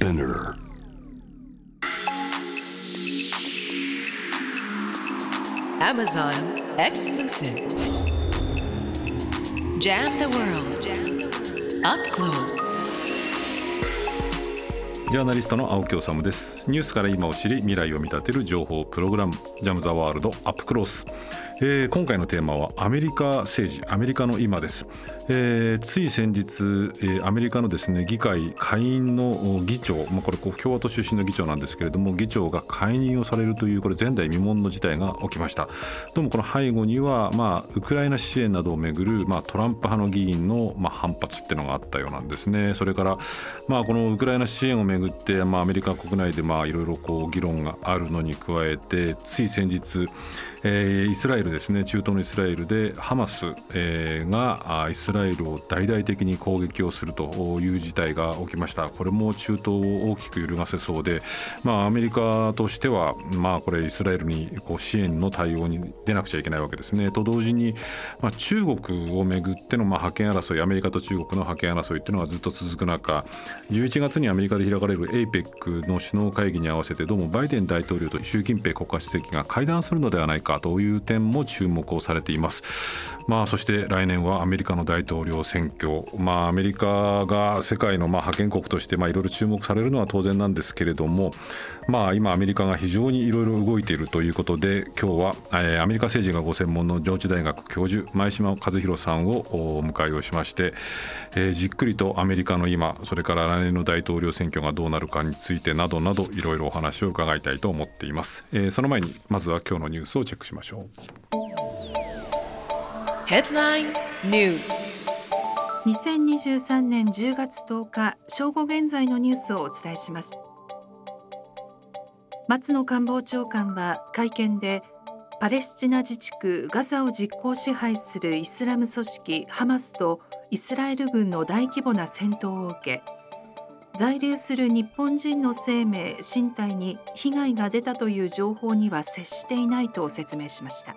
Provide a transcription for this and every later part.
Spinner Amazon exclusive. Jam the world. Up close. ジャーナリストの青木治ですニュースから今を知り未来を見立てる情報プログラムジャムザワールドアップクロース。えー、今回のテーマはアメリカ政治アメリカの今です、えー、つい先日、えー、アメリカのですね議会下院の議長、まあ、これ共和党出身の議長なんですけれども議長が解任をされるというこれ前代未聞の事態が起きました。どうもこの背後には、まあ、ウクライナ支援などをめぐる、まあ、トランプ派の議員の、まあ、反発っていうのがあったようなんですね。それから、まあ、このウクライナ支援をめぐって、まあ、アメリカ国内でいろいろ議論があるのに加えてつい先日えー、イスラエルですね中東のイスラエルでハマス、えー、がイスラエルを大々的に攻撃をするという事態が起きました。これも中東を大きく揺るがせそうで、まあ、アメリカとしては、まあ、これイスラエルにこう支援の対応に出なくちゃいけないわけですね。と同時に、まあ、中国をめぐってのまあ覇権争いアメリカと中国の覇権争いっていうのがずっと続く中11月にアメリカで開かれる APEC の首脳会議に合わせてどうもバイデン大統領と習近平国家主席が会談するのではないかという点も注目をされています。まあ、そして来年はアメリカの大統領選挙、まあ、アメリカが世界のまあ覇権国としていろいろ注目されるのは当然なんですけれども、まあ、今、アメリカが非常にいろいろ動いているということで今日は、え、アメリカ政治がご専門の上智大学教授前島和弘さんをお迎えをしまして、えー、じっくりとアメリカの今それから来年の大統領選挙がどうなるかについてなどなどいろいろお話を伺いたいと思っています、えー、その前にまずは今日のニュースをチェックしましょう。Headline News 2023年10月10日正午現在のニュースをお伝えします。松野官房長官は会見でパレスチナ自治区ガザを実効支配するイスラム組織ハマスとイスラエル軍の大規模な戦闘を受け在留する日本人の生命身体に被害が出たという情報には接していないと説明しました。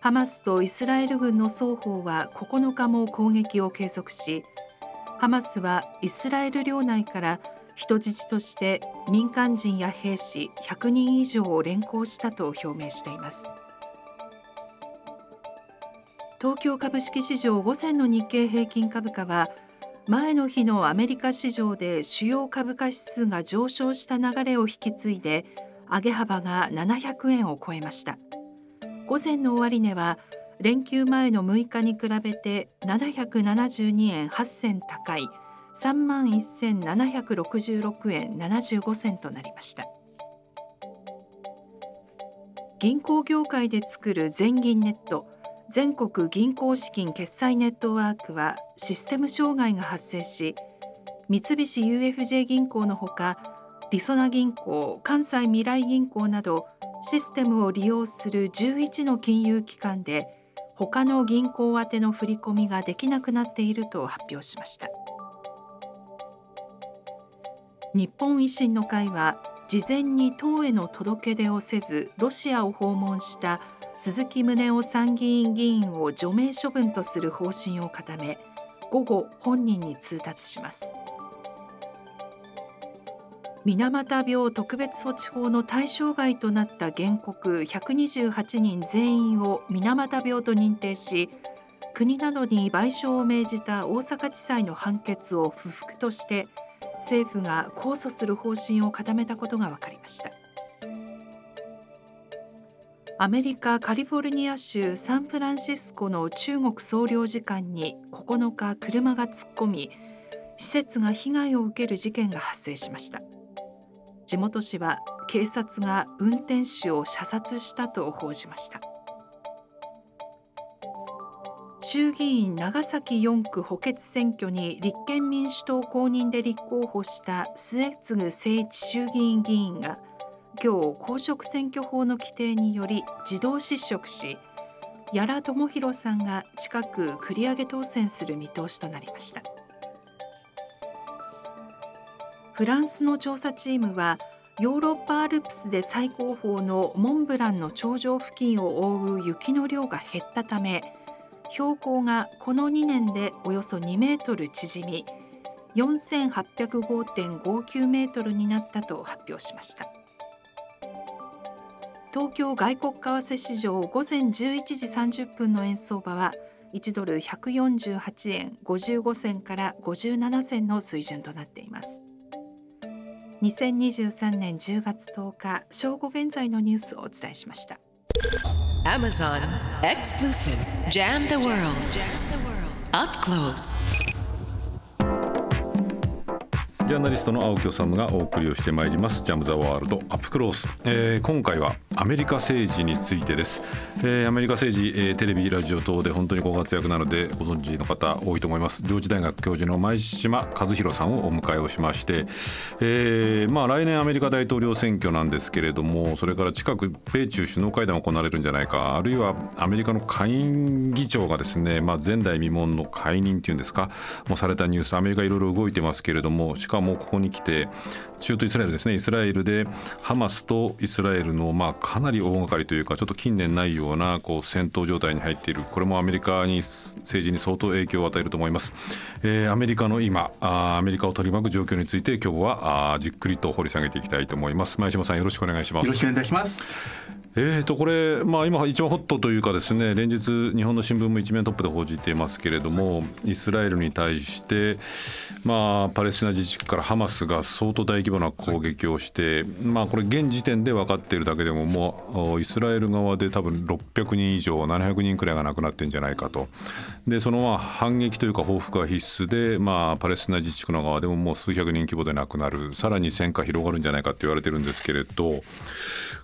ハマスとイスラエル軍の双方は9日も攻撃を継続しハマスはイスラエル領内から人質として民間人や兵士100人以上を連行したと表明しています。東京株式市場午前の日経平均株価は前の日のアメリカ市場で主要株価指数が上昇した流れを引き継いで上げ幅が700円を超えました。午前の終値は連休前の6日に比べて772円8銭高い3万1766円75銭となりました。銀行業界で作る全銀ネット全国銀行資金決済ネットワークはシステム障害が発生し三菱 UFJ 銀行のほかりそな銀行関西未来銀行などシステムを利用する11の金融機関で他の銀行宛ての振り込みができなくなっていると発表しました。日本維新の会は事前に党への届け出をせずロシアを訪問した鈴木宗男参議院議員を除名処分とする方針を固め午後本人に通達します水俣病特別措置法の対象外となった原告128人全員を水俣病と認定し国などに賠償を命じた大阪地裁の判決を不服として政府が控訴する方針を固めたことが分かりました。アメリカ・カリフォルニア州サンフランシスコの中国総領事館に9日車が突っ込み施設が被害を受ける事件が発生しました。地元紙は警察が運転手を射殺したと報じました。衆議院長崎4区補欠選挙に立憲民主党公認で立候補した末次誠一衆議院議員が今日公職選挙法の規定により自動失職し屋良智弘さんが近く繰り上げ当選する見通しとなりました。フランスの調査チームはヨーロッパアルプスで最高峰のモンブランの頂上付近を覆う雪の量が減ったため標高がこの2年でおよそ2メートル縮み4805.59メートルになったと発表しました。東京外国為替市場午前11時30分の円相場は1ドル148円55銭から57銭の水準となっています。2023年10月10日正午現在のニュースをお伝えしました。Amazon Exclusive Jam the World. Up Close. ジャーナリストの青木治がお送りをしてまいります。ジャムザワールドアップクロース、えー、今回はアメリカ政治についてです、えー、アメリカ政治、えー、テレビラジオ等で本当にご活躍なのでご存知の方多いと思います。上智大学教授の前島和弘さんをお迎えをしまして、えー、まあ来年アメリカ大統領選挙なんですけれどもそれから近く米中首脳会談行われるんじゃないかあるいはアメリカの下院議長がですね、まあ、前代未聞の解任っていうんですかもうされたニュースアメリカいろいろ動いてますけれどもしかももうここに来て中東イスラエルですね。イスラエルでハマスとイスラエルのまあかなり大掛かりというかちょっと近年ないようなこう戦闘状態に入っている。これもアメリカに政治に相当影響を与えると思います、えー、アメリカの今あアメリカを取り巻く状況について今日はあじっくりと掘り下げていきたいと思います。前島さんよろしくお願いします。よろしくお願いいたします。えーとこれ、まあ、今一番ホットというかですね連日日本の新聞も一面トップで報じていますけれどもイスラエルに対して、まあ、パレスチナ自治区からハマスが相当大規模な攻撃をして、まあ、これ現時点で分かっているだけでももうイスラエル側で多分600人以上700人くらいが亡くなってるんじゃないかと。でそのまあ反撃というか報復が必須で、まあ、パレスチナ自治区の側でももう数百人規模で亡くなる。さらに戦火広がるんじゃないかと言われてるんですけれど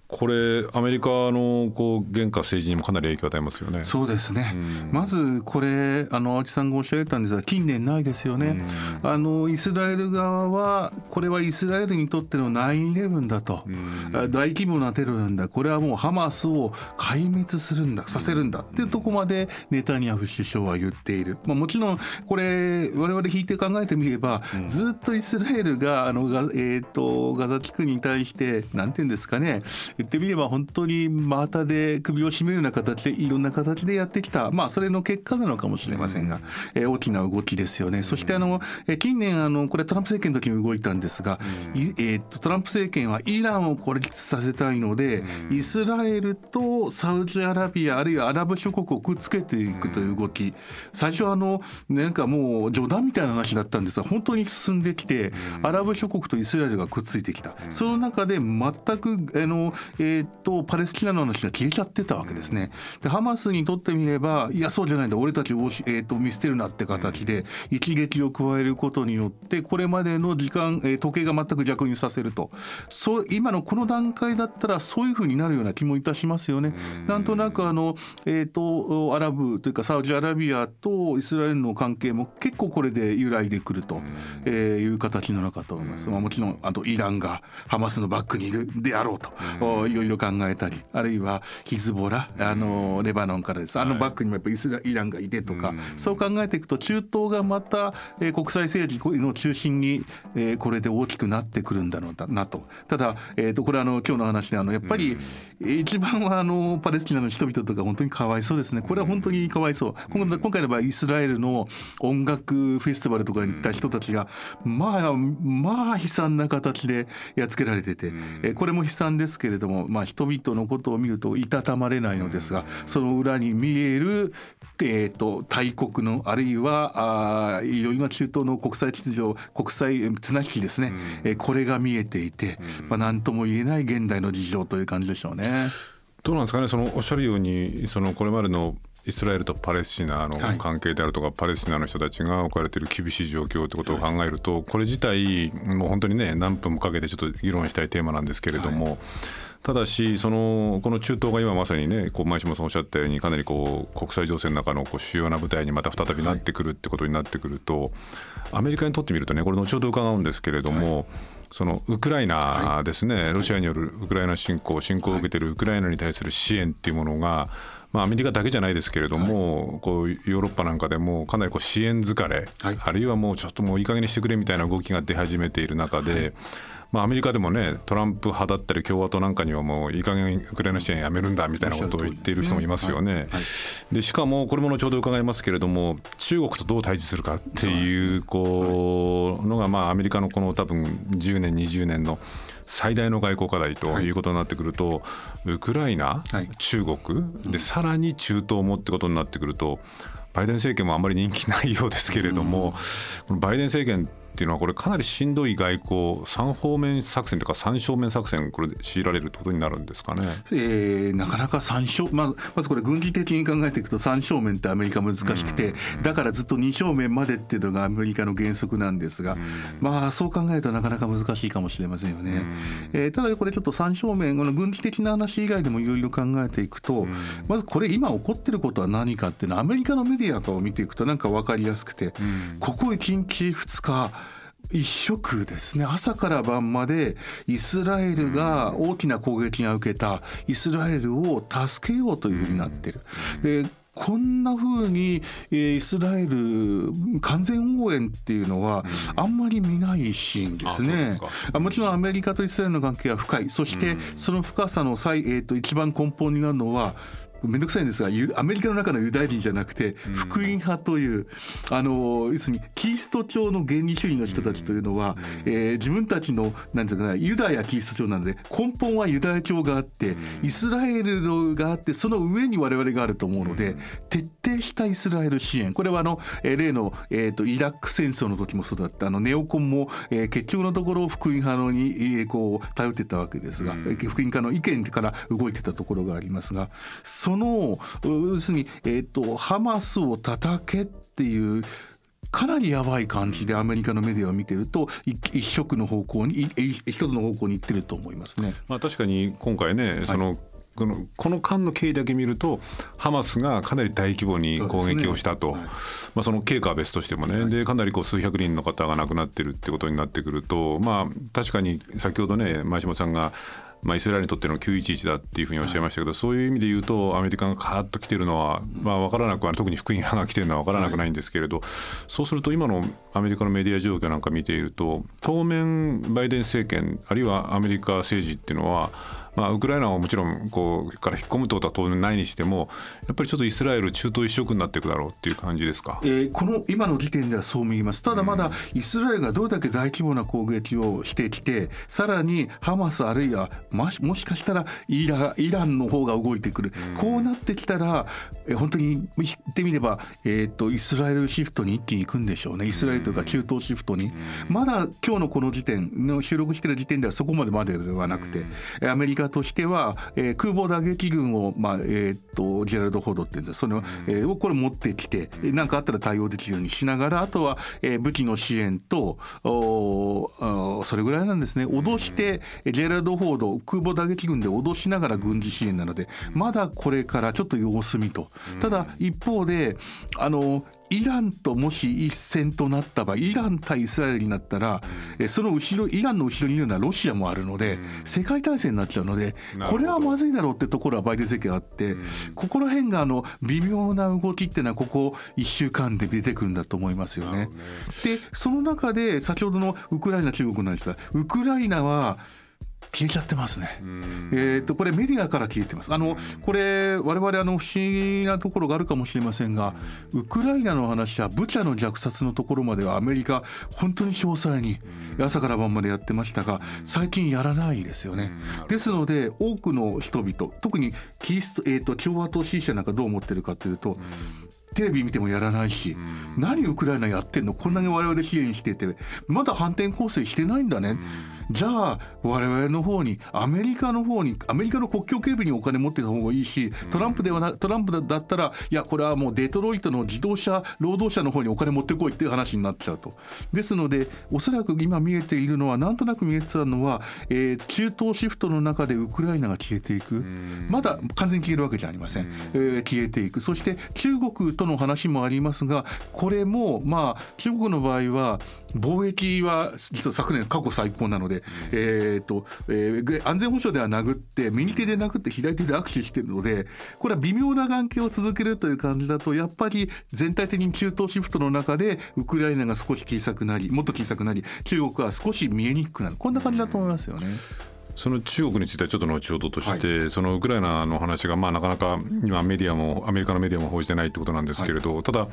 これアメリカのこう現下政治にもかなり影響を与えますよね。そうですね。うん、まずこれあの青木さんがおっしゃられたんですが近年ないですよね。うん、あのイスラエル側はこれはイスラエルにとっての9/11だと、うん、大規模なテロなんだ。これはもうハマスを壊滅するんださせるんだっていうところまでネタニヤフ首相は言っている。まあもちろんこれ我々引いて考えてみれば、ずっとイスラエルがあのガえっ、ー、とガザ地区に対してなんていうんですかね。言ってみれば本当に真綿で首を絞めるような形でいろんな形でやってきた。まあそれの結果なのかもしれませんが、えー、大きな動きですよね。そしてあの、え近年あのこれトランプ政権の時に動いたんですが、えー、とトランプ政権はイランを孤立させたいので、イスラエルとサウジアラビアあるいはアラブ諸国をくっつけていくという動き。最初はあのなんかもう冗談みたいな話だったんですが本当に進んできてアラブ諸国とイスラエルがくっついてきた。その中で全くあの、えー、とパレスチナの話が消えちゃってたわけですね。でハマスにとってみればいやそうじゃないんだ俺たちを、えー、と見捨てるなって形で一撃を加えることによってこれまでの時間、えー、時計が全く逆にさせるとそう今のこの段階だったらそういうふうになるような気もいたしますよね。なんとなくあの、えーと、アラブというかサウジアラビアとイスラエルの関係も結構これで揺らいでくると、えー、いう形なのかと思います。まあ、もちろんあとイランがハマスのバックにいるであろうといろいろ考えたりあるいはヒズボラあのレバノンからです。あのバックにもやっぱイスライランがいてとか、そう考えていくと中東がまた、えー、国際政治の中心に、えー、これで大きくなってくるんだろうなと。ただ、えー、とこれはあの今日の話であのやっぱり、一番はあのパレスチナの人々とか本当にかわいそうですね。これは本当にかわいそう。今今回の場合イスラエルの音楽フェスティバルとかに行った人たちがまあまあ悲惨な形でやっつけられてて、えー、これも悲惨ですけれどもまあ人々のことを見るといたたまれないのですがその裏に見える、えーと、大国のあるいはあいろいろな中東の国際秩序国際綱引きですね、えー、これが見えていて、まあ、何とも言えない現代の事情という感じでしょうね。どうなんですかね？そのおっしゃるようにそのこれまでのイスラエルとパレスチナの関係であるとか、はい、パレスチナの人たちが置かれている厳しい状況ってことを考えると、はい、これ自体もう本当にね何分もかけてちょっと議論したいテーマなんですけれども、はい、ただしそのこの中東が今まさにねこう前島さんおっしゃったようにかなりこう国際情勢の中のこう主要な舞台にまた再びなってくるってことになってくると、アメリカにとってみるとねこれ後ほど伺うんですけれども、そのウクライナですね、ロシアによるウクライナ侵攻侵攻を受けているウクライナに対する支援っていうものがまあ、アメリカだけじゃないですけれども、はい、こうヨーロッパなんかでもかなりこう支援疲れ、はい、あるいはもうちょっともういい加減にしてくれみたいな動きが出始めている中で、まあ、アメリカでもねトランプ派だったり共和党なんかにはもういい加減ウクライナ支援やめるんだみたいなことを言っている人もいますよね。でしかもこれも後ほど伺いますけれども中国とどう対峙するかっていうこうのがまあアメリカのこの多分10年20年の最大の外交課題ということになってくると、ウクライナ、中国でさらに中東もってことになってくるとバイデン政権もあんまり人気ないようですけれども、このバイデン政権っていうのはこれかなりしんどい外交3方面作戦とか3正面作戦これ強いられることになるんですかね、えー、なかなか3正、まあ、まずこれ軍事的に考えていくと3正面ってアメリカ難しくて、だからずっと2正面までっていうのがアメリカの原則なんですが、まあそう考えるとなかなか難しいかもしれませんよね。えー、ただこれちょっと3正面この軍事的な話以外でもいろいろ考えていくと、まずこれ今起こってることは何かっていうのはアメリカのメディアを見ていくとなんか分かりやすくて、ここ1日2日一色ですね。朝から晩までイスラエルが大きな攻撃が受けたイスラエルを助けようというふうになってる。でこんなふうに、イスラエル完全応援っていうのはあんまり見ないシーンですね。あもちろんアメリカとイスラエルの関係は深い。そしてその深さの最、えー、と一番根本になるのは面倒くさいんですがアメリカの中のユダヤ人じゃなくて福音派という、あの要するにキリスト教の原理主義の人たちというのは、えー、自分たちのなんていうかなユダヤキリスト教なので根本はユダヤ教があってイスラエルがあってその上に我々があると思うので徹底したイスラエル支援。これはあの、えー、例の、えーと、イラク戦争の時もそうだった。あのネオコンも、えー、結局のところ福音派のに、えー、こう頼ってたわけですが、福音派の意見から動いてたところがありますがその要するに、えーと、ハマスを叩けっていうかなりやばい感じでアメリカのメディアを見てると一色の方向に一つの方向に行ってると思いますね。まあ、確かに今回ね、そのこのこの間の経緯だけ見るとハマスがかなり大規模に攻撃をしたと、ねはい、まあ、その経過は別としてもね、はい、でかなりこう数百人の方が亡くなってるってことになってくると、まあ、確かに先ほどね前島さんがまあ、イスラエルにとっての911だっていうふうにおっしゃいましたけど、はい、そういう意味で言うとアメリカがカーッと来てるのは、まあ、分からなくは特に福音派が来てるのは分からなくないんですけれど、はい、そうすると今のアメリカのメディア状況なんか見ていると当面バイデン政権あるいはアメリカ政治っていうのはまあ、ウクライナはもちろんこうから引っ込むってことは当然ないにしてもやっぱりちょっとイスラエル中東一色になっていくだろうっていう感じですか、えー、この今の時点ではそう見えます。ただまだイスラエルがどれだけ大規模な攻撃をしてきてさらにハマスあるいはもしかしたらイライランの方が動いてくる、こうなってきたら、えー、本当に言ってみれば、えーと、イスラエルシフトに一気に行くんでしょうね。イスラエルというか中東シフトに、まだ今日のこの時点の収録している時点ではそこまでまでではなくて、アメリカとしては、えー、空母打撃軍を、まあえーと、ジェラルド・フォードっていうんです。その、えー、これ持ってきて何かあったら対応できるようにしながらあとは、えー、武器の支援とおそれぐらいなんですね。脅してジェラルド・フォード空母打撃軍で脅しながら軍事支援なのでまだこれからちょっと様子見と。ただ一方であのイランともし一戦となった場合イラン対イスラエルになったら、うん、その後ろイランの後ろにいるのはロシアもあるので、うん、世界大戦になっちゃうのでこれはまずいだろうってところはバイデン政権あって、うん、ここら辺があの微妙な動きっていうのはここ1週間で出てくるんだと思いますよね。ね。でその中で先ほどのウクライナ中国の話はウクライナは消えちゃってますね。えっ、とこれメディアから消えてます。あのこれ我々あの不思議なところがあるかもしれませんが、ウクライナの話はブチャの虐殺のところまではアメリカ本当に詳細に朝から晩までやってましたが、最近やらないですよね。ですので多くの人々、特にキリストえっ、ー、と共和党支持者なんかどう思ってるかというと。テレビ見てもやらないし、何ウクライナやってんの？こんなに我々支援しててまだ反転攻勢してないんだね、じゃあ我々の方にアメリカの方にアメリカの国境警備にお金持ってた方がいいしトランプではなトランプだったらいやこれはもうデトロイトの自動車労働者の方にお金持ってこいっていう話になっちゃうと。ですのでおそらく今見えているのはなんとなく見えてたのは、えー、中東シフトの中でウクライナが消えていく。まだ完全に消えるわけじゃありません、えー、消えていく。そして中国ととの話もありますがこれもまあ中国の場合は貿易は実は昨年過去最高なので、えーとえー、安全保障では殴って右手で殴って左手で握手しているのでこれは微妙な関係を続けるという感じだとやっぱり全体的に中東シフトの中でウクライナが少し小さくなりもっと小さくなり中国は少し見えにくくなる。こんな感じだと思いますよね。その中国についてはちょっと後ほどとして、はい、そのウクライナの話がまあなかなか今メディアもアメリカのメディアも報じてないってことなんですけれど、はい、ただ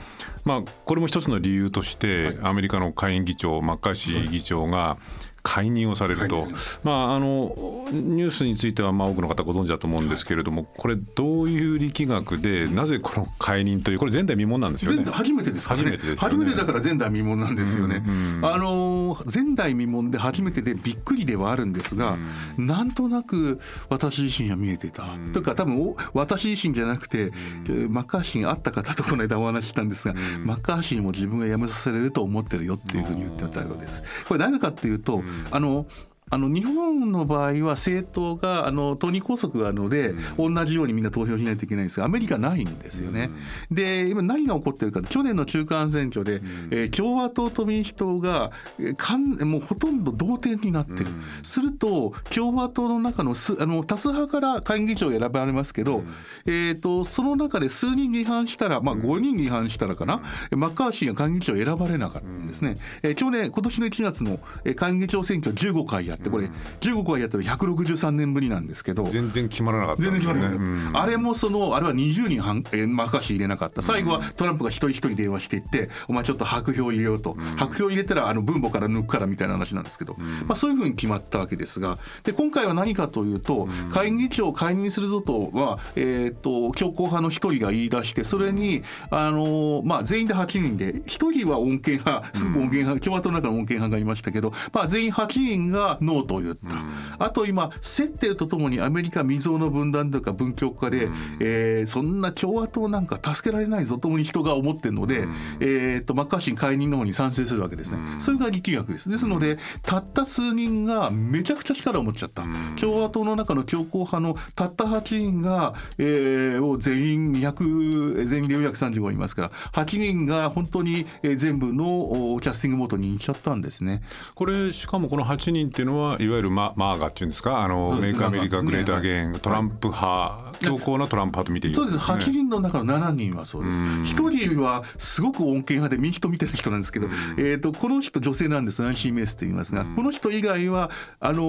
まあこれも一つの理由として、アメリカの下院議長マッカーシー議長が解任をされると、まあ、あのニュースについてはまあ多くの方ご存知だと思うんですけれども、これどういう力学でなぜこの解任というこれ前代未聞なんですよね。初めてです初めてです、ね、初めてだから前代未聞なんですよね、うんうん、あの前代未聞で初めてでびっくりではあるんですが、うん、なんとなく私自身は見えてた、うん、とか多分私自身じゃなくて、うん、マッカーシーに会った方とこの間お話したんですが、マッカーシーも自分が辞めさせられると思ってるよっていうふうに言ってたようです。これ何かっていうと、あのあの日本の場合は政党があの党に拘束があるので、同じようにみんな投票しないといけないんですがアメリカないんですよね。で今何が起こってるか去年の中間選挙で、えー、共和党と民主党がかんもうほとんど同点になってる、すると共和党の中のすあの多数派から下院議長を選ばれますけど、えーと、その中で数人違反したら、まあ、5人違反したらかな、マッカーシーが下院議長を選ばれなかったんですね。えー、去年今年の1月の下院議長選挙15回やってこれ15回やったら163年ぶりなんですけど全然決まらなかった、ね、全然決まらなかった、あれもそのあれは20人はん、えー、任し入れなかった。最後はトランプが一人一人電話していってお前ちょっと白票入れようと、白票入れたらあの分母から抜くからみたいな話なんですけど、まあ、そういうふうに決まったわけですがで今回は何かというと、会議長を解任するぞとは、えーと、強硬派の一人が言い出してそれに、あのまあ、全員で8人で1人は穏健派すごく穏健派、共和党の中の穏健派がいましたけど、まあ、全員8人がノーと言った、あと今競ってるとともにアメリカ未曾有の分断とか分極化で、えー、そんな共和党なんか助けられないぞともに人が思ってるので、えーと、マッカーシー解任の方に賛成するわけですね、それが力学です。ですのでたった数人がめちゃくちゃ力を持っちゃった、共和党の中の強硬派のたった8人が、えー、を全員200全員で435いますから8人が本当に全部のキャスティングボートに行っちゃったんですね。これしかもこの8人っていうのはいわゆるマ MAGAっていうんですかあの Make America Great Again、トランプ派、強硬なトランプ派と見ていいそうです。8人の中の7人はそうです。1人はすごく穏健派で民主党みたいな人なんですけど、えー、とこの人女性なんです。ナンシー・メイスって言いますが、この人以外はあの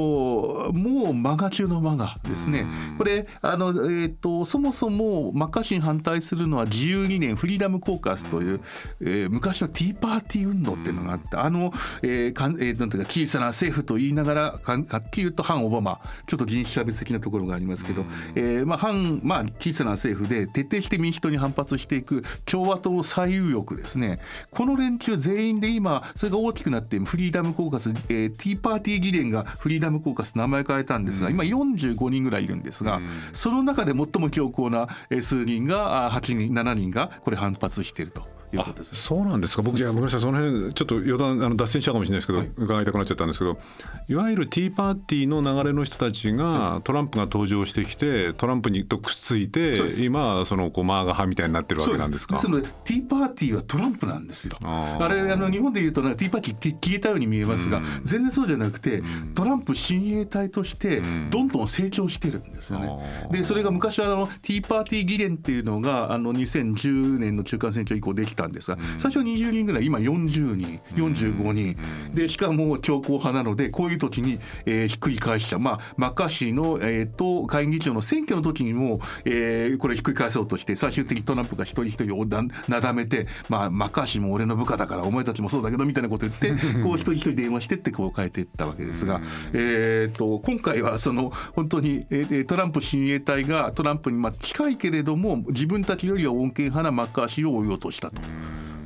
もうマガ中のマガですね、これあの、えー、とそもそもマッカーシーに反対するのは自由理念フリーダムコーカスという、えー、昔のティーパーティー運動っていうのがあってあの、えーかんえー、なんていうか小さな政府と言いながらはっきり言うと反オバマちょっと人種差別的なところがありますけど、うん、えー、まあ、反、まあ、小さな政府で徹底して民主党に反発していく共和党最有力ですね。この連中全員で今それが大きくなってフリーダムコーカス、えー、ティーパーティー議連がフリーダムコーカス名前変えたんですが、うん、今45人ぐらいいるんですが、うん、その中で最も強硬な数人が8人7人がこれ反発していると。いうことです。そうなんですか。僕じゃごめんなさい。その辺ちょっと余談あの脱線したかもしれないですけど、はい、伺いたくなっちゃったんですけど、いわゆるティーパーティーの流れの人たちがトランプが登場してきて、トランプにとくっついて、今そのこうマーガ派みたいになってるわけなんですか？ですのでティーパーティーはトランプなんですよ。あれあの日本で言うとティーパーティー消えたように見えますが、うん、全然そうじゃなくて、トランプ親衛隊としてどんどん成長してるんですよね。でそれが昔はあのティーパーティー議連っていうのがあの2010年の中間選挙以降できたんですが、最初20人ぐらい今40人45人。でしかも強硬派なのでこういう時に、えー、ひっくり返しちゃう、まあ、マッカーシーの、えーと、会議長の選挙の時にも、えー、これひっくり返そうとして最終的にトランプが一人一人をなだめて、まあ、マッカーシーも俺の部下だからお前たちもそうだけどみたいなこと言って こう一人一人電話してってこう変えていったわけですが、えーと、今回はその本当に、えー、トランプ親衛隊がトランプにまあ近いけれども自分たちよりは穏健派なマッカーシーを追い落としたと。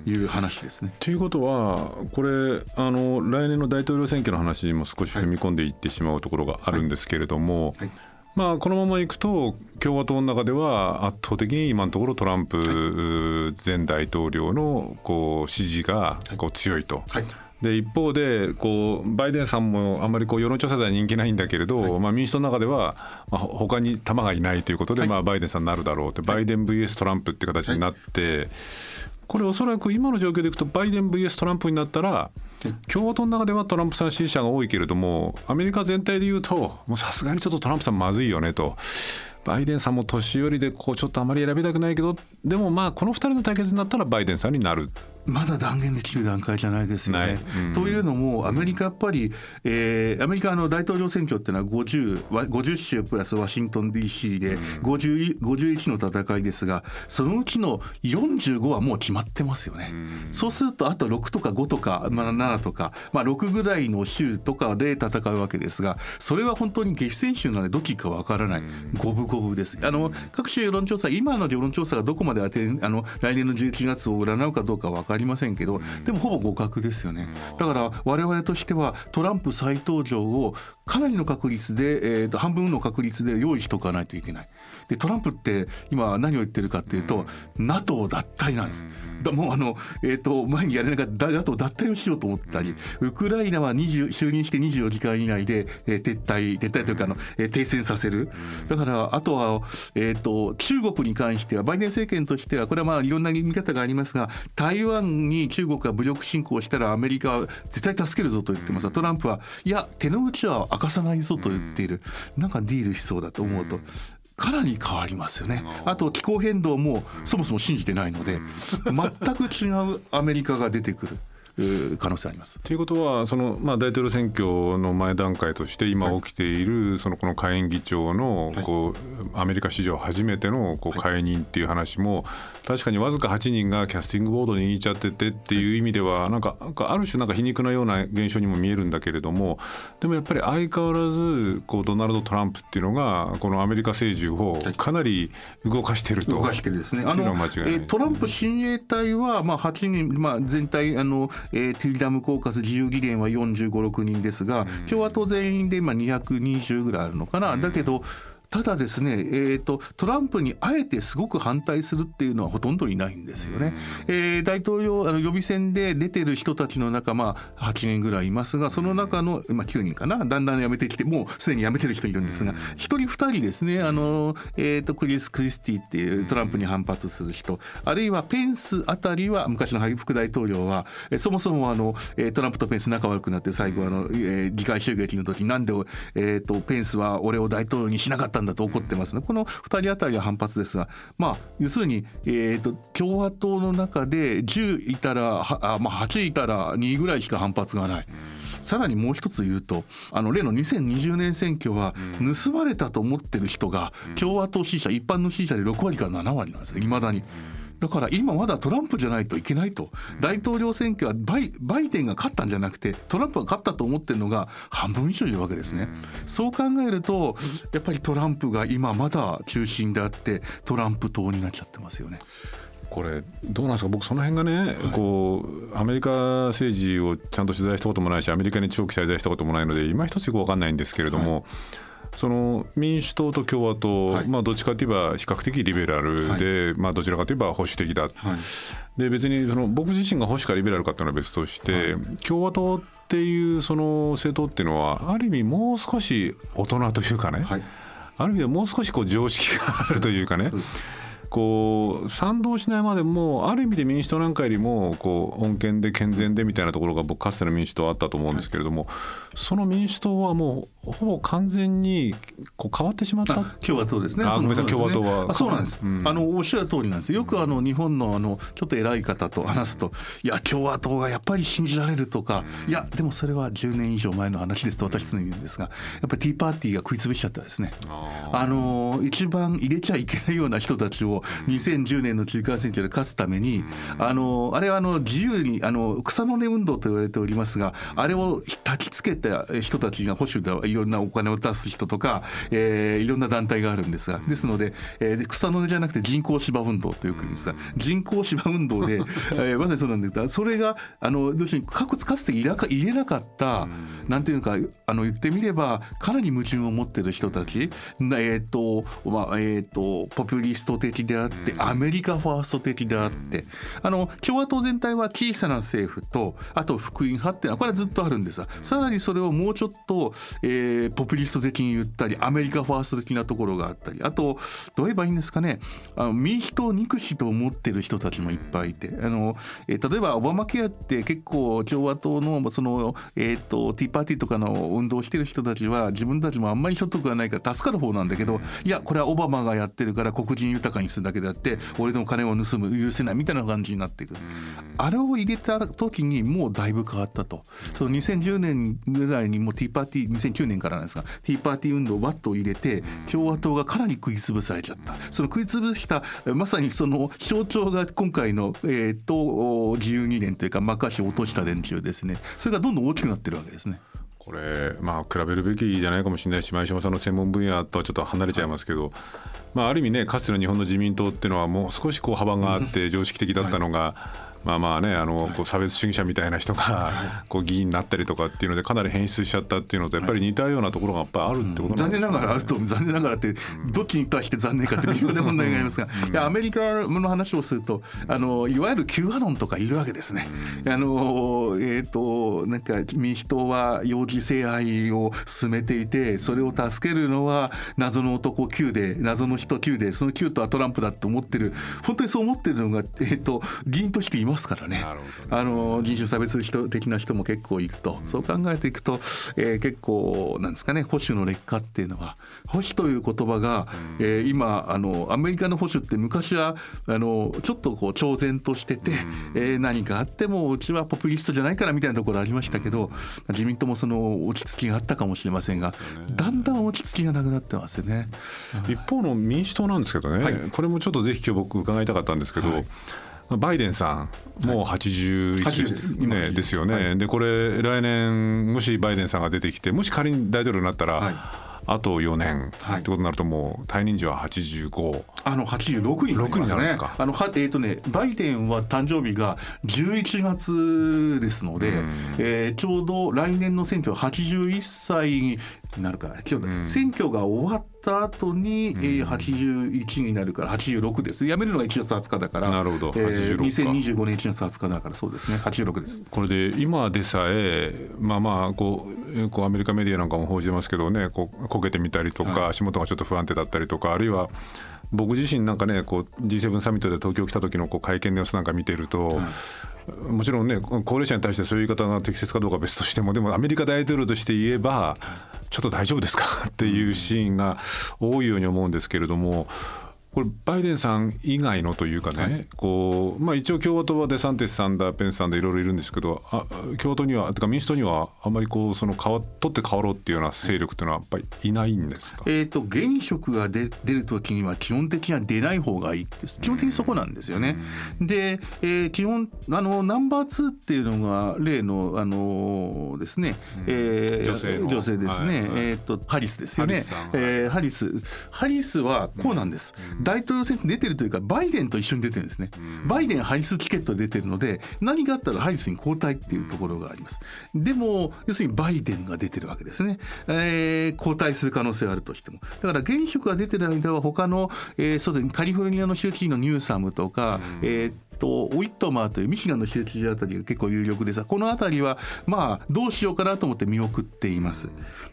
いう話ですね。ということはこれあの来年の大統領選挙の話にも少し踏み込んでいってしまうところがあるんですけれども。はい。はい。まあ、このままいくと共和党の中では圧倒的に今のところトランプ前大統領のこう支持がこう強いと。はい。で一方でこうバイデンさんもあんまりこう世論調査では人気ないんだけれど、まあ、民主党の中では、まあ、他に球がいないということで、まあ、バイデンさんになるだろうって、バイデン VS トランプって形になって、これおそらく今の状況でいくとバイデン VS トランプになったら共和党の中ではトランプさん支持者が多いけれどもアメリカ全体でいうとさすがにちょっとトランプさんまずいよねと。バイデンさんも年寄りでこうちょっとあまり選びたくないけどでもまあこの2人の対決になったらバイデンさんになるまだ断言できる段階じゃないですよね。うん。というのもアメリカやっぱり、えーアメリカの大統領選挙っていうのは 50, わ50州プラスワシントン DC で50 51の戦いですがそのうちの45はもう決まってますよね。そうするとあと6とか5とか、まあ、7とか、まあ、6ぐらいの州とかで戦うわけですがそれは本当に激戦州なのでどっちかわからない。五分五分です。あの各種世論調査今の世論調査がどこまで当てあの来年の11月を占うかどうかわかりませんけどでもほぼ互角ですよね。だから我々としてはトランプ再登場をかなりの確率で、えーと半分の確率で用意しておかないといけない。でトランプって今何を言ってるかっていうと、NATO 脱退なんです。だもうあの、えー、と前にやれなかった NATO 脱退をしようと思ったり、ウクライナは20就任して24時間以内で、えー撤退撤退というかあの、えー停戦させる。だからあとは、えー、と中国に関してはバイデン政権としてはこれはまあいろんな見方がありますが台湾に中国が武力侵攻したらアメリカは絶対助けるぞと言ってますがトランプはいや手の内は明かさないぞと言っている。なんかディールしそうだと思うと。かなり変わりますよね。あと気候変動もそもそも信じてないので、全く違うアメリカが出てくる。えー可能性あります。ということはその、まあ、大統領選挙の前段階として今起きている、そのこの下院議長のはい、アメリカ史上初めてのこう解任っていう話も、確かにわずか8人がキャスティングボードに握っちゃっててっていう意味ではなんかなんかある種なんか皮肉なような現象にも見えるんだけれどもでもやっぱり相変わらずこうドナルド・トランプっていうのがこのアメリカ政治をかなり動かしてると。動かしてですね。っていうの間違いないえートランプ親衛隊はまあ8人、まあ全体あの、えーティーダムコーカス自由議連は45、6人ですが、共和党全員で今220ぐらいあるのかな。だけど。ただですね、えー、とトランプにあえてすごく反対するっていうのはほとんどいないんですよね。えー大統領あの予備選で出てる人たちの中、まあ、8人ぐらいいますがその中の、まあ、9人かなだんだん辞めてきてもうすでに辞めてる人いるんですが、1人2人ですねあの、えー、とクリス・クリスティっていうトランプに反発する人あるいはペンスあたりは昔の副大統領は、えーそもそもあの、えートランプとペンス仲悪くなって最後あの、えー議会襲撃の時なんで、えー、とペンスは俺を大統領にしなかったんだと怒ってますね。この2人あたりは反発ですが、まあ、要するに、えー、と共和党の中で10いたらはあ、まあ、8いたら2ぐらいしか反発がない。さらにもう一つ言うとあの例の2020年選挙は盗まれたと思ってる人が共和党支持者一般の支持者で6割から7割なんですよいまだに。だから今まだトランプじゃないといけないと。大統領選挙はバイバイデンが勝ったんじゃなくてトランプが勝ったと思ってるのが半分以上いるわけですね。そう考えるとやっぱりトランプが今まだ中心であってトランプ党になっちゃってますよね。これどうなんですか？僕その辺がね、こうアメリカ政治をちゃんと取材したこともないしアメリカに長期滞在したこともないので今一つよく分かんないんですけれども、その民主党と共和党、はい。まあ、どっちかといえば比較的リベラルで、まあ、どちらかといえば保守的だ、はい。で別にその僕自身が保守かリベラルかっていうのは別として、共和党っていうその政党っていうのはある意味もう少し大人というかね、はい。ある意味でもう少しこう常識があるというかねこう賛同しないまでもある意味で民主党なんかよりもこう穏健で健全でみたいなところが僕かつての民主党はあったと思うんですけれども、その民主党はもうほぼ完全にこう変わってしまったあ共和党ですね。あごめんなさい共和党はあそうなんです。うんあのおっしゃる通りなんです。よくあの日本のあのちょっと偉い方と話すと、いや共和党がやっぱり信じられるとか、いやでもそれは10年以上前の話ですと私常に言うんですが、やっぱりティーパーティーが食いつぶしちゃったですね。あの一番入れちゃいけないような人たちを2010年の中間選挙で勝つために、あのあれはあの自由にあの草の根運動と言われておりますが、あれを焚きつけた人たちが保守でいろんなお金を出す人とか、えーいろんな団体があるんですが、ですので、えーで草の根じゃなくて人工芝運動とよく言うんですが、人工芝運動で、えーまさにそうなんですが、それがあの要するにかつて入れなかった、なんていうのかあの言ってみればかなり矛盾を持ってる人たち、えーとまあえー、とポピュリスト的であってアメリカファースト的であってあの共和党全体は小さな政府とあと福音派っていうのはこれはずっとあるんですがさらにそれをもうちょっと、えー、ポピュリスト的に言ったりアメリカファースト的なところがあったりあとどう言えばいいんですかねあの民主党憎しと思ってる人たちもいっぱいいてあの、えー、例えばオバマケアって結構共和党のその、えーと、ティーパーティーとかの運動してる人たちは自分たちもあんまり所得がないから助かる方なんだけどいやこれはオバマがやってるから黒人豊かにするだけであって俺の金を盗む許せないみたいな感じになっていく。あれを入れた時にもうだいぶ変わったと。その2010年ぐらいにもティーパーティー2009年からなんですがティーパーティー運動をワッと入れて共和党がかなり食い潰されちゃった。その食い潰したまさにその象徴が今回の、えー、と自由2年というかマッカーシーを落とした連中ですね。それがどんどん大きくなってるわけですね。これまあ比べるべきじゃないかもしれないし前島さんの専門分野とはちょっと離れちゃいますけど、まあ、ある意味ねかつての日本の自民党っていうのはもう少しこう幅があって常識的だったのが、まあまあねあのこう差別主義者みたいな人が こう議員になったりとかっていうのでかなり変質しちゃったっていうのとやっぱり似たようなところがやっぱりあるってこと残念ながらあると残念ながらってどっちに対して残念かって微妙な問題がありますがいやアメリカの話をするとあのいわゆる Q アノンとかいるわけですね。あのえっ、となんか民主党は幼児性愛を進めていてそれを助けるのは謎の男 Q で謎の人 Q でその Q とはトランプだと思ってる。本当にそう思ってるのが、えー、と議員としていますからね。あの人種差別人的な人も結構いると、そう考えていくと、えー、結構なんですかね保守の劣化っていうのは保守という言葉が、えー、今あのアメリカの保守って昔はあのちょっとこう挑然としてて、えー、何かあってもうちはポピュリストじゃないからみたいなところありましたけど自民党もその落ち着きがあったかもしれませんがだんだん落ち着きがなくなってますよね。一方の民主党なんですけどね、はい、これもちょっとぜひ今日僕伺いたかったんですけど、はいバイデンさん、もう81です。ね、はい、です。よね、はい、でこれ、来年、もしバイデンさんが出てきて、もし仮に大統領になったら、はい、あと4年、はい、ってことになると、もう退任時は85。あの86になりますね。あのはえっ、ー、とねバイデンは誕生日が11月ですので、えー、ちょうど来年の選挙は81歳になるから今日、選挙が終わった後に、うん、えー、81になるから86です。辞めるのが1月20日だからなるほど、えー、2025年1月20日だからそうですね。86です。これで今でさえまあまあこうこうアメリカメディアなんかも報じてますけどねこうこけてみたりとか、はい、足元がちょっと不安定だったりとかあるいは僕自身なんかねこう G7 サミットで東京来た時のこう会見の様子なんか見てると、はい、もちろんね高齢者に対してそういう言い方が適切かどうかは別としてもでもアメリカ大統領として言えばちょっと大丈夫ですか？っていうシーンが多いように思うんですけれども。これバイデンさん以外のというかね、はい、こうまあ、一応共和党はデサンティスさんだペンスさんだいろいろいるんですけどあ共和党にはとか民主党にはあんまりこうその変わ取って変わろうっていうような勢力というのはやっぱりいないんですか、えーと、現職が出出る時には基本的には出ない方がいいです基本的にそこなんですよね。で、えー、基本あのナンバー2っていうのが例のあのですね、えー、女性女性ですね、はいはい、えーと、ハリスですよね。ハリス,、えー、ハリス。ハリスはこうなんです。うん大統領選出てるというかバイデンと一緒に出てるんですね、バイデンハリスチケット出てるので何があったらハリスに交代っていうところがあります。でも要するにバイデンが出てるわけですね、えー、交代する可能性があるとしても。だから現職が出てる間は他の、えー、そうでカリフォルニアの州知事のニューサムとか、えーとウィットマーというミシガンの州知事あたりが結構有力ですがこの辺りはまあどうしようかなと思って見送っています。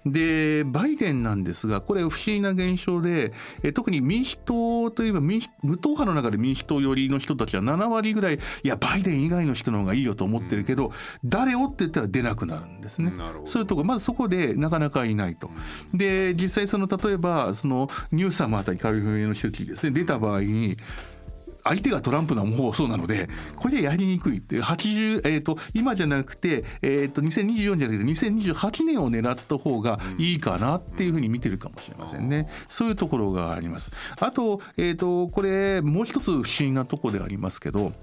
でバイデンなんですがこれ不思議な現象でえ特に民主党といえば民主無党派の中で民主党寄りの人たちは7割ぐらいいやバイデン以外の人の方がいいよと思ってるけど、誰をって言ったら出なくなるんですね。そういうとこまずそこでなかなかいないと。で実際その例えばそのニューサムあたりカリフォルニアの州知事ですね出た場合に相手がトランプのもうそうなのでこれやりにくいって80、えーと、今じゃなくて、えーと、2024じゃなくて2028年を狙った方がいいかなっていうふうに見てるかもしれませんね。そういうところがあります。あと,、えーと、これもう一つ不思議なとこでありますけど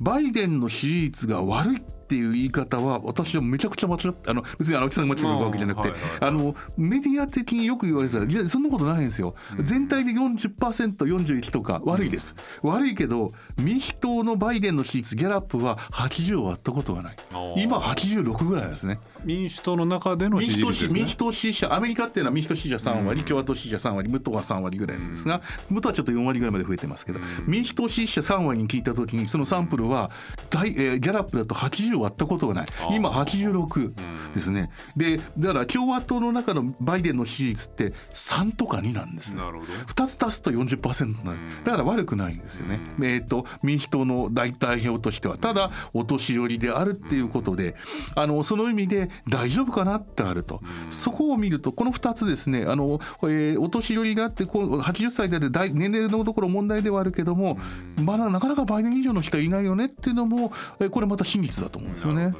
バイデンの支持率が悪いっていう言い方は私はめちゃくちゃ間違ってあの別に青木さんが間違ってるわけじゃなくて、まあはいはいはい。あのメディア的によく言われてたらいやそんなことないんですよ、全体で 40%41 とか悪いです、悪いけど民主党のバイデンの支持率ギャラップは80を割ったことがない。今86ぐらいですね。民主党の中での支民主党持率ね民主党支持者アメリカっていうのは民主党支持者3割、共和党支持者3割無党は3割ぐらいなんですが、無党はちょっと4割ぐらいまで増えてますけど、民主党支持者3割に聞いた時にそのサンプルは大、えーギャラップだと80割ったことがない。今86ですね。でだから共和党の中のバイデンの支持率って3とか2なんです。ねなるほど。2つ足すと40%になるだから悪くないんですよね、えー、と民主党の大代表としては。ただお年寄りであるっていうことであのその意味で大丈夫かなってあると。そこを見るとこの2つですねあの、えーお年寄りがあってこう80歳であって大年齢のところ問題ではあるけどもまだなかなかバイデン以上の人いないよねっていうのもえーこれまた真実だと思うんですよね。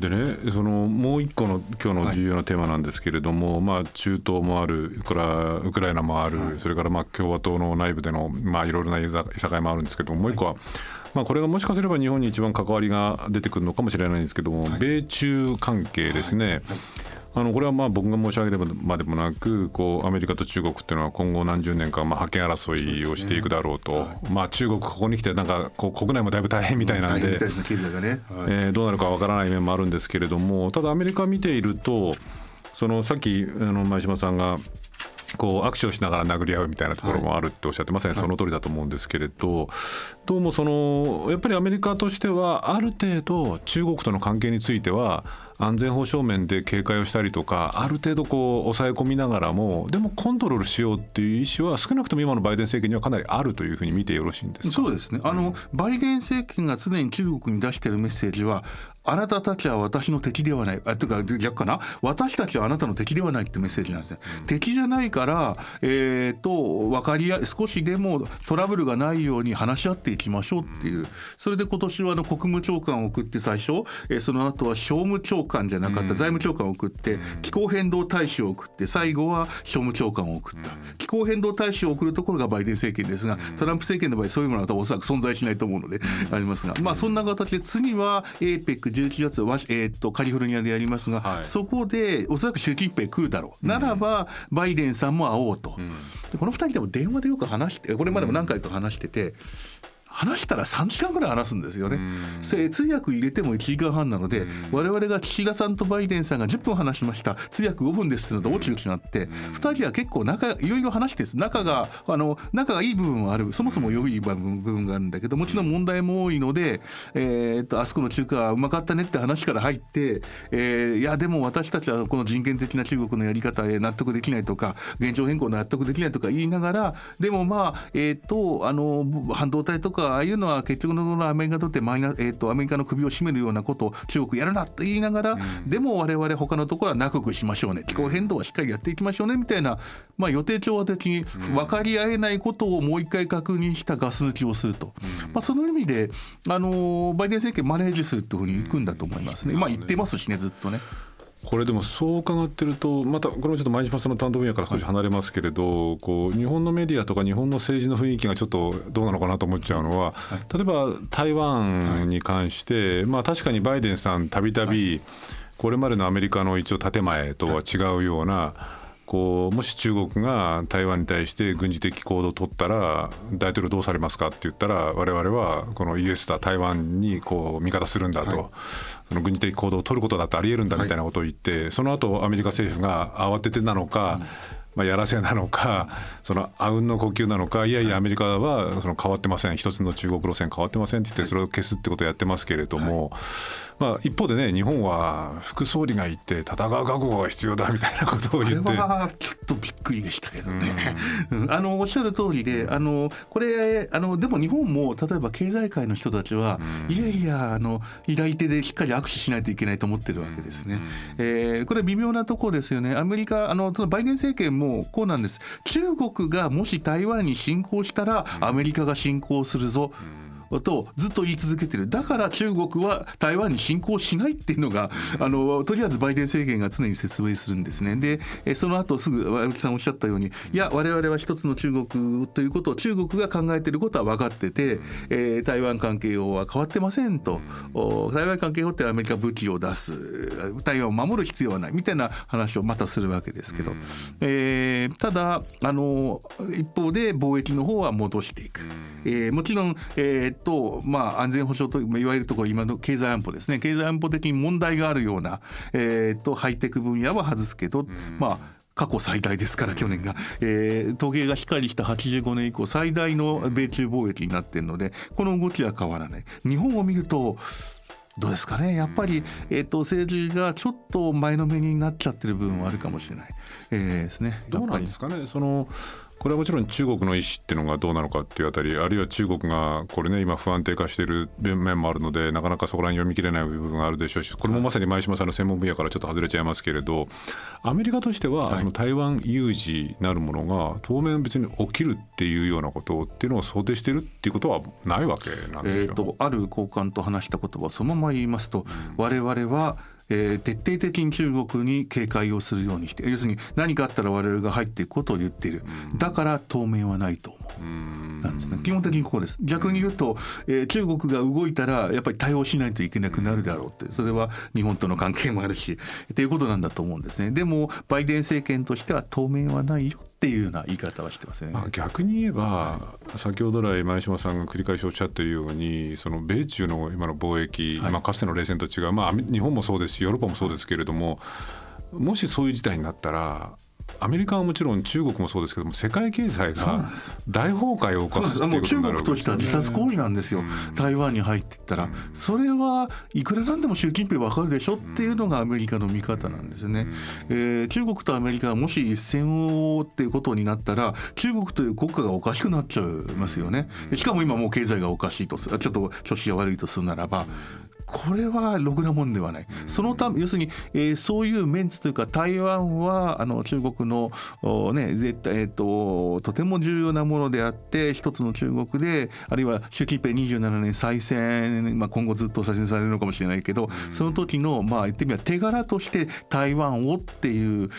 でねそのもう一個の今日の重要なテーマなんですけれども、まあ、中東もあるこれはウクライナもある、それからまあ共和党の内部での、まあ、いろいろないざいさかいもあるんですけどももう一個は、まあ、これがもしかすれば日本に一番関わりが出てくるのかもしれないんですけども、米中関係ですね。あのこれはまあ僕が申し上げればまでもなくこうアメリカと中国っていうのは今後何十年かまあ覇権争いをしていくだろうと。まあ中国ここに来てなんかこう国内もだいぶ大変みたいなんでえーどうなるかわからない面もあるんですけれどもただアメリカ見ているとそのさっきあの前島さんがこう握手をしながら殴り合うみたいなところもあるっておっしゃってまさにその通りだと思うんですけれどどうもそのやっぱりアメリカとしてはある程度中国との関係については安全保障面で警戒をしたりとかある程度こう抑え込みながらもでもコントロールしようっていう意思は少なくとも今のバイデン政権にはかなりあるというふうに見てよろしいんですか？そうですね。あの、バイデン政権が常に中国に出しているメッセージはあなたたちは私の敵ではない。あというか逆かな？私たちはあなたの敵ではないってメッセージなんですね、敵じゃないから、えー、と分かりや少しでもトラブルがないように話し合っていきましょうっていう。それで今年はあの国務長官を送って最初、えーその後は商務長官じゃなかった、財務長官を送って気候変動大使を送って最後は商務長官を送った、気候変動大使を送るところがバイデン政権ですがトランプ政権の場合そういうものはおそらく存在しないと思うのでありますが。まあそんな形で次は APEC11 月は、えー、とカリフォルニアでやりますが、はい。そこでおそらく習近平来るだろう、ならばバイデンさんも会おうと、でこの2人でも電話でよく話してこれまでも何回か話してて。話したら3時間ぐらい話すんですよね。それ通訳入れても1時間半なので、我々が岸田さんとバイデンさんが10分話しました。通訳5分ですってのと大きくなって、2人は結構仲いろいろ話してです。仲があの仲がいい部分はある。そもそも良い部分部分があるんだけどもちろん問題も多いので、えー、とあそこの中華はうまかったねって話から入って、えーいやでも私たちはこの人権的な中国のやり方へ納得できないとか現状変更納得できないとか言いながらでもまあえっ、とあの半導体とかああいうのは結局のところアメリカにとってマイナ、えー、とアメリカの首を絞めるようなことを中国やるなって言いながら、でも我々他のところは仲良くしましょうね。気候変動はしっかりやっていきましょうねみたいな、まあ、予定調和的に分かり合えないことをもう一回確認したガス抜きをすると、まあ、その意味で、あのバイデン政権マネージするっていうふうにいくんだと思いますね。まあ、言ってますしねずっとね。これでもそう伺ってるとまたこれもちょっと前島さんの担当分野から少し離れますけれど、こう日本のメディアとか日本の政治の雰囲気がちょっとどうなのかなと思っちゃうのは、例えば台湾に関して、まあ確かにバイデンさんたびたびこれまでのアメリカの一応建前とは違うような、こうもし中国が台湾に対して軍事的行動を取ったら大統領どうされますかって言ったら我々はこの US だ台湾にこう味方するんだと、その軍事的行動を取ることだってありえるんだみたいなことを言って、その後アメリカ政府が慌ててなのか、まあ、やらせなのかそのあうんの呼吸なのかいやいやアメリカはその変わってません。一つの中国路線変わってませんって言ってそれを消すってことをやってますけれども、まあ、一方でね日本は副総理がいて戦う覚悟が必要だみたいなことを言って。はちょっとびっくりでしたけどね。うんあのおっしゃる通りで、あのこれあのでも日本も例えば経済界の人たちは、いやいやあの左手でしっかり握手しないといけないと思ってるわけですね。えーこれ微妙なところですよね。アメリカあのバイデン政権もこうなんです。中国がもし台湾に侵攻したらアメリカが侵攻するぞ。とずっと言い続けてる。だから中国は台湾に侵攻しないっていうのがあのとりあえずバイデン政権が常に説明するんですね。でその後すぐ青木さんおっしゃったようにいや我々は一つの中国ということを中国が考えていることは分かってて、えー、台湾関係法は変わってませんと。台湾関係法ってアメリカ武器を出す。台湾を守る必要はないみたいな話をまたするわけですけど、えー、ただあの一方で貿易の方は戻していく。えー、もちろん、えとまあ、安全保障といわれるところ今の経済安保ですね。経済安保的に問題があるような、えとハイテク分野は外すけど、まあ過去最大ですから去年が、えー、統計が光した85年以降最大の米中貿易になっているのでこの動きは変わらない。日本を見るとどうですかね。やっぱり、えーと、政治がちょっと前のめりになっちゃってる部分はあるかもしれない、えー、ですね。どうなんですかね。そのこれはもちろん中国の意思っていうのがどうなのかっていうあたりあるいは中国がこれね今不安定化している面もあるのでなかなかそこら辺読み切れない部分があるでしょうしこれもまさに前島さんの専門分野からちょっと外れちゃいますけれどアメリカとしてはその台湾有事なるものが当面別に起きるっていうようなことっていうのを想定しているっていうことはないわけなんでしょう、えーと、ある高官と話した言葉そのまま言いますと、うん、我々はえー、徹底的に中国に警戒をするようにして要するに何かあったら我々が入っていくことを言っている。だから当面はないと思う。なんですね。基本的にここです。逆に言うと、えー、中国が動いたらやっぱり対応しないといけなくなるだろうって。それは日本との関係もあるしっていうことなんだと思うんですね。でもバイデン政権としては当面はないよ。っていうような言い方はしてますね。まあ、逆に言えば、はい、先ほど来前島さんが繰り返しおっしゃっているようにその米中の今の貿易、はい、まあ、かつての冷戦と違う、まあ、日本もそうですしヨーロッパもそうですけれどももしそういう事態になったらアメリカはもちろん中国もそうですけども世界経済が大崩壊を起こすいうことになる中国としては自殺行為なんですよ、うん、台湾に入っていったら、うん、それはいくらなんでも習近平わかるでしょっていうのがアメリカの見方なんですね、うん、えー、中国とアメリカがもし一線をっていうことになったら中国という国家がおかしくなっちゃいますよね。しかも今もう経済がおかしいとすちょっと調子が悪いとするならばこれはろくなもんではない、そのため要するに、えー、そういうメンツというか台湾はあの中国の、ね絶対えーと、とても重要なものであって一つの中国であるいは習近平27年再選、まあ、今後ずっと再選されるのかもしれないけど、その時のまあ言ってみれば手柄として台湾をっていう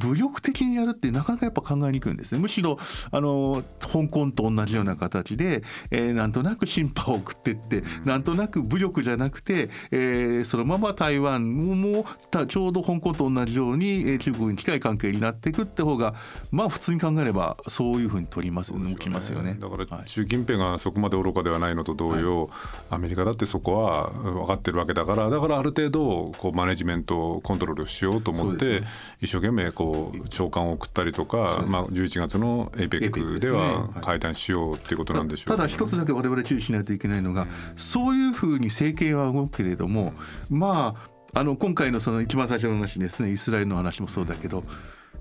武力的にやるってなかなかやっぱ考えにくいんですね。むしろあの香港と同じような形で、えー、なんとなく審判を送ってってなんとなく武力じゃなくてて、えー、そのまま台湾もちょうど香港と同じように、えー、中国に近い関係になっていくって方がまあ普通に考えればそういうふうに取りますね、きますよね。だから習近平がそこまで愚かではないのと同様、はい、アメリカだってそこは分かってるわけだからだからある程度こうマネジメントコントロールしようと思って、ね、一生懸命こう長官を送ったりとか、まあ、11月の APEC では会談しようっていうことなんでしょう、ね、ただ一つだけ我々注意しないといけないのが、うん、そういうふうに政権は動くけれどもまああの今回のその一番最初の話ですねイスラエルの話もそうだけど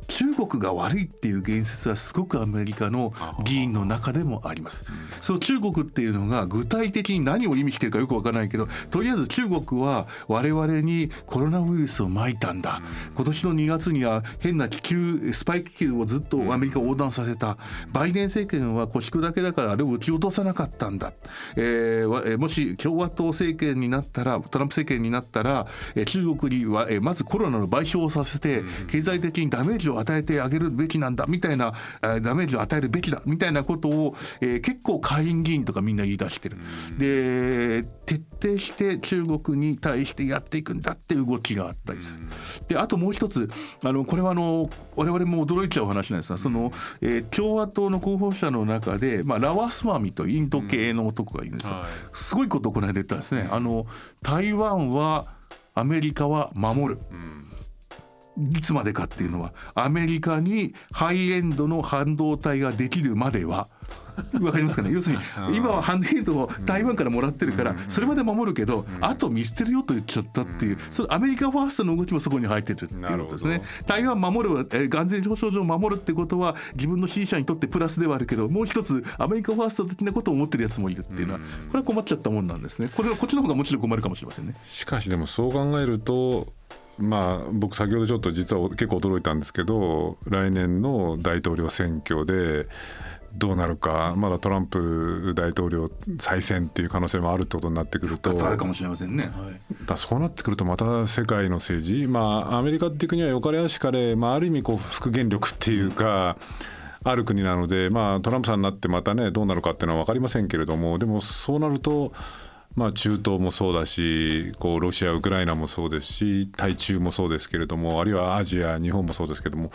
中国が悪いっていう言説はすごくアメリカの議員の中でもあります。その中国っていうのが具体的に何を意味してるかよくわからないけどとりあえず中国は我々にコロナウイルスをまいたんだ。今年の2月には変な気球スパイ気球をずっとアメリカを横断させた。バイデン政権は腰砕けだからあれを撃ち落とさなかったんだ、えー、もし共和党政権になったらトランプ政権になったら中国にはまずコロナの賠償をさせて経済的にダメージを与えてあげるべきなんだみたいな、えー、ダメージを与えるべきだみたいなことを、えー、結構下院議員とかみんな言い出してる。で徹底して中国に対してやっていくんだって動きがあったりする。であともう一つあのこれはあの我々も驚いちゃう話なんですがその、えー、共和党の候補者の中で、まあ、ラワスワミとインド系の男がいるんですよ。すごいことをこの間言ったんですね。あの台湾はアメリカは守る。うんいつまでかっていうのはアメリカにハイエンドの半導体ができるまでは わかりますかね？要するに今はハンドヘイドを台湾からもらってるからそれまで守るけどあと見捨てるよと言っちゃったっていうそれアメリカファーストの動きもそこに入ってるっていうことですね。台湾守るえ安全保障上守るってことは自分の支持者にとってプラスではあるけどもう一つアメリカファースト的なことを思ってるやつもいるっていうのはこれは困っちゃったもんなんですね。これはこっちの方がもちろん困るかもしれませんね。しかしでもそう考えるとまあ、僕先ほどちょっと実は結構驚いたんですけど来年の大統領選挙でどうなるかまだトランプ大統領再選っていう可能性もあるってことになってくると。あるかもしれませんね、はい、だそうなってくるとまた世界の政治まあアメリカっていう国はよかれやしかれ、まあ、ある意味こう復元力っていうか、ある国なので、まあ、トランプさんになってまたねどうなるかっていうのは分かりませんけれどもでもそうなるとまあ、中東もそうだしこうロシア、ウクライナもそうですし対中もそうですけれどもあるいはアジア、日本もそうですけれども、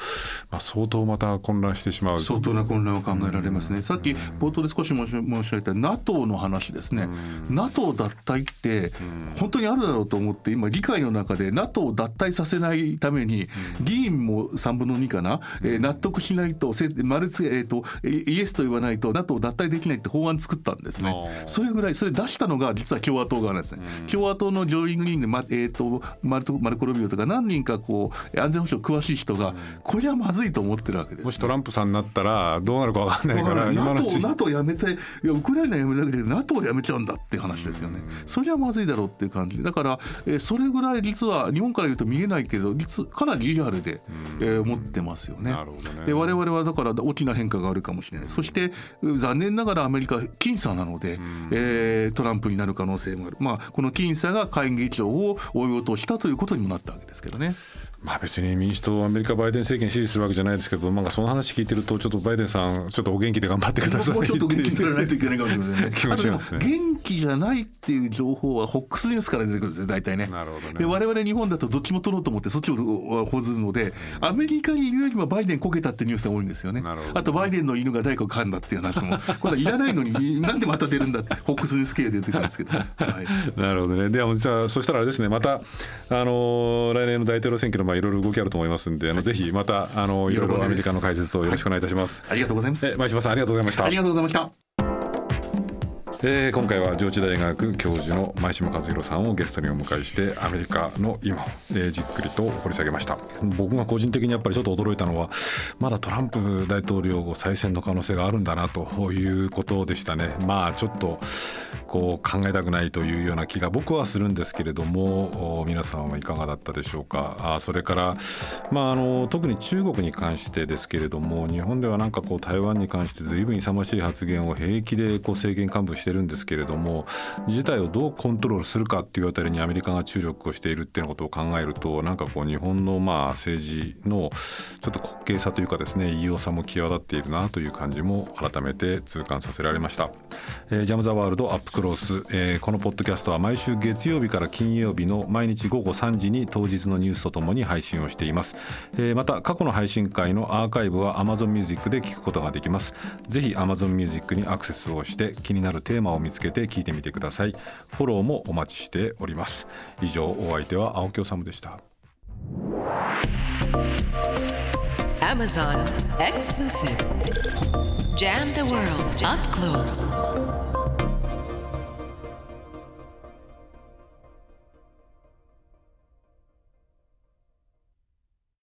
まあ、相当また混乱してしまう。相当な混乱を考えられますね、さっき冒頭で少し申し上げた NATO の話ですね、NATO 脱退って本当にあるだろうと思って今議会の中で NATO を脱退させないために議員も3分の2かな、えー、納得しないとマルツ、えーと、イエスと言わないと NATO を脱退できないって法案作ったんですね。それぐらいそれ出したのが実は共和党側なんですね、うん、共和党の上院議員で、まえーと、マルトマルコ・ロビオとか何人かこう安全保障詳しい人が、これはまずいと思ってるわけです、ね、もしトランプさんになったらどうなるか分かんないから NATO, NATO やめてい。やウクライナやめるだけで NATO やめちゃうんだっていう話ですよね、それはまずいだろうっていう感じ。だから、えー、それぐらい実は日本から言うと見えないけど実かなりリアルで、えー、思ってますよね。なるほどね。で我々はだから大きな変化があるかもしれない。そして残念ながらアメリカ僅差なので、えー、トランプになる可能性もある。まあこの僅差が下院議長を追い落としたということにもなったわけですけどね。まあ別に民主党、アメリカ、バイデン政権支持するわけじゃないですけど、なんかその話聞いてると、ちょっとバイデンさん、ちょっとお元気で頑張ってくださいもうちょっと元気でやらないといけないかもしれないね。気もしますね。元気じゃないっていう情報は、ホックスニュースから出てくるんですね、大体ね。なるほどね。で、我々日本だとどっちも取ろうと思って、そっちを報ずるので、アメリカにいるよりもバイデンこけたってニュースが多いんですよね。なるほど、あと、バイデンの犬が誰かを噛んだっていう話も、これはいらないのに、なんでまた出るんだって、ホックスニュース系で出てくるんですけど。はい、なるほどね。では、実は、そしたらあれですね、また、あの来年の大統領選挙の、まあ、いろいろ動きあると思います。ますんで、あのぜひまたあのいろいろアメリカの解説をよろしくお願いいたします。ありがとうございます。前島さんありがとうございました。ありがとうございました。えー、今回は上智大学教授の前島和弘さんをゲストにお迎えしてアメリカの今を、え、じっくりと掘り下げました。僕が個人的にやっぱりちょっと驚いたのはまだトランプ大統領後再選の可能性があるんだなということでしたね。まあちょっとこう考えたくないというような気が僕はするんですけれども皆さんはいかがだったでしょうか。あそれから、まあ、あの特に中国に関してですけれども日本ではなんかこう台湾に関して随分勇ましい発言を平気でこう政権幹部してるんですけれども事態をどうコントロールするかっていうあたりにアメリカが注力をしているっていうことを考えるとなんかこう日本のまあ政治のちょっと滑稽さというかですね異様さも際立っているなという感じも改めて痛感させられました、えー、ジャム・ザ・ワールドアップクロース、えー、このポッドキャストは毎週月曜日から金曜日の毎日午後3時に当日のニュースとともに配信をしています、え、また過去の配信会のアーカイブは Amazon Music で聞くことができます。ぜひ Amazon Music にアクセスをして気になるテーマを見つけて聞いてみてください。フォローもお待ちしております。以上お相手は青木治でした。Amazon Exclusive. Jam the World. Up Close.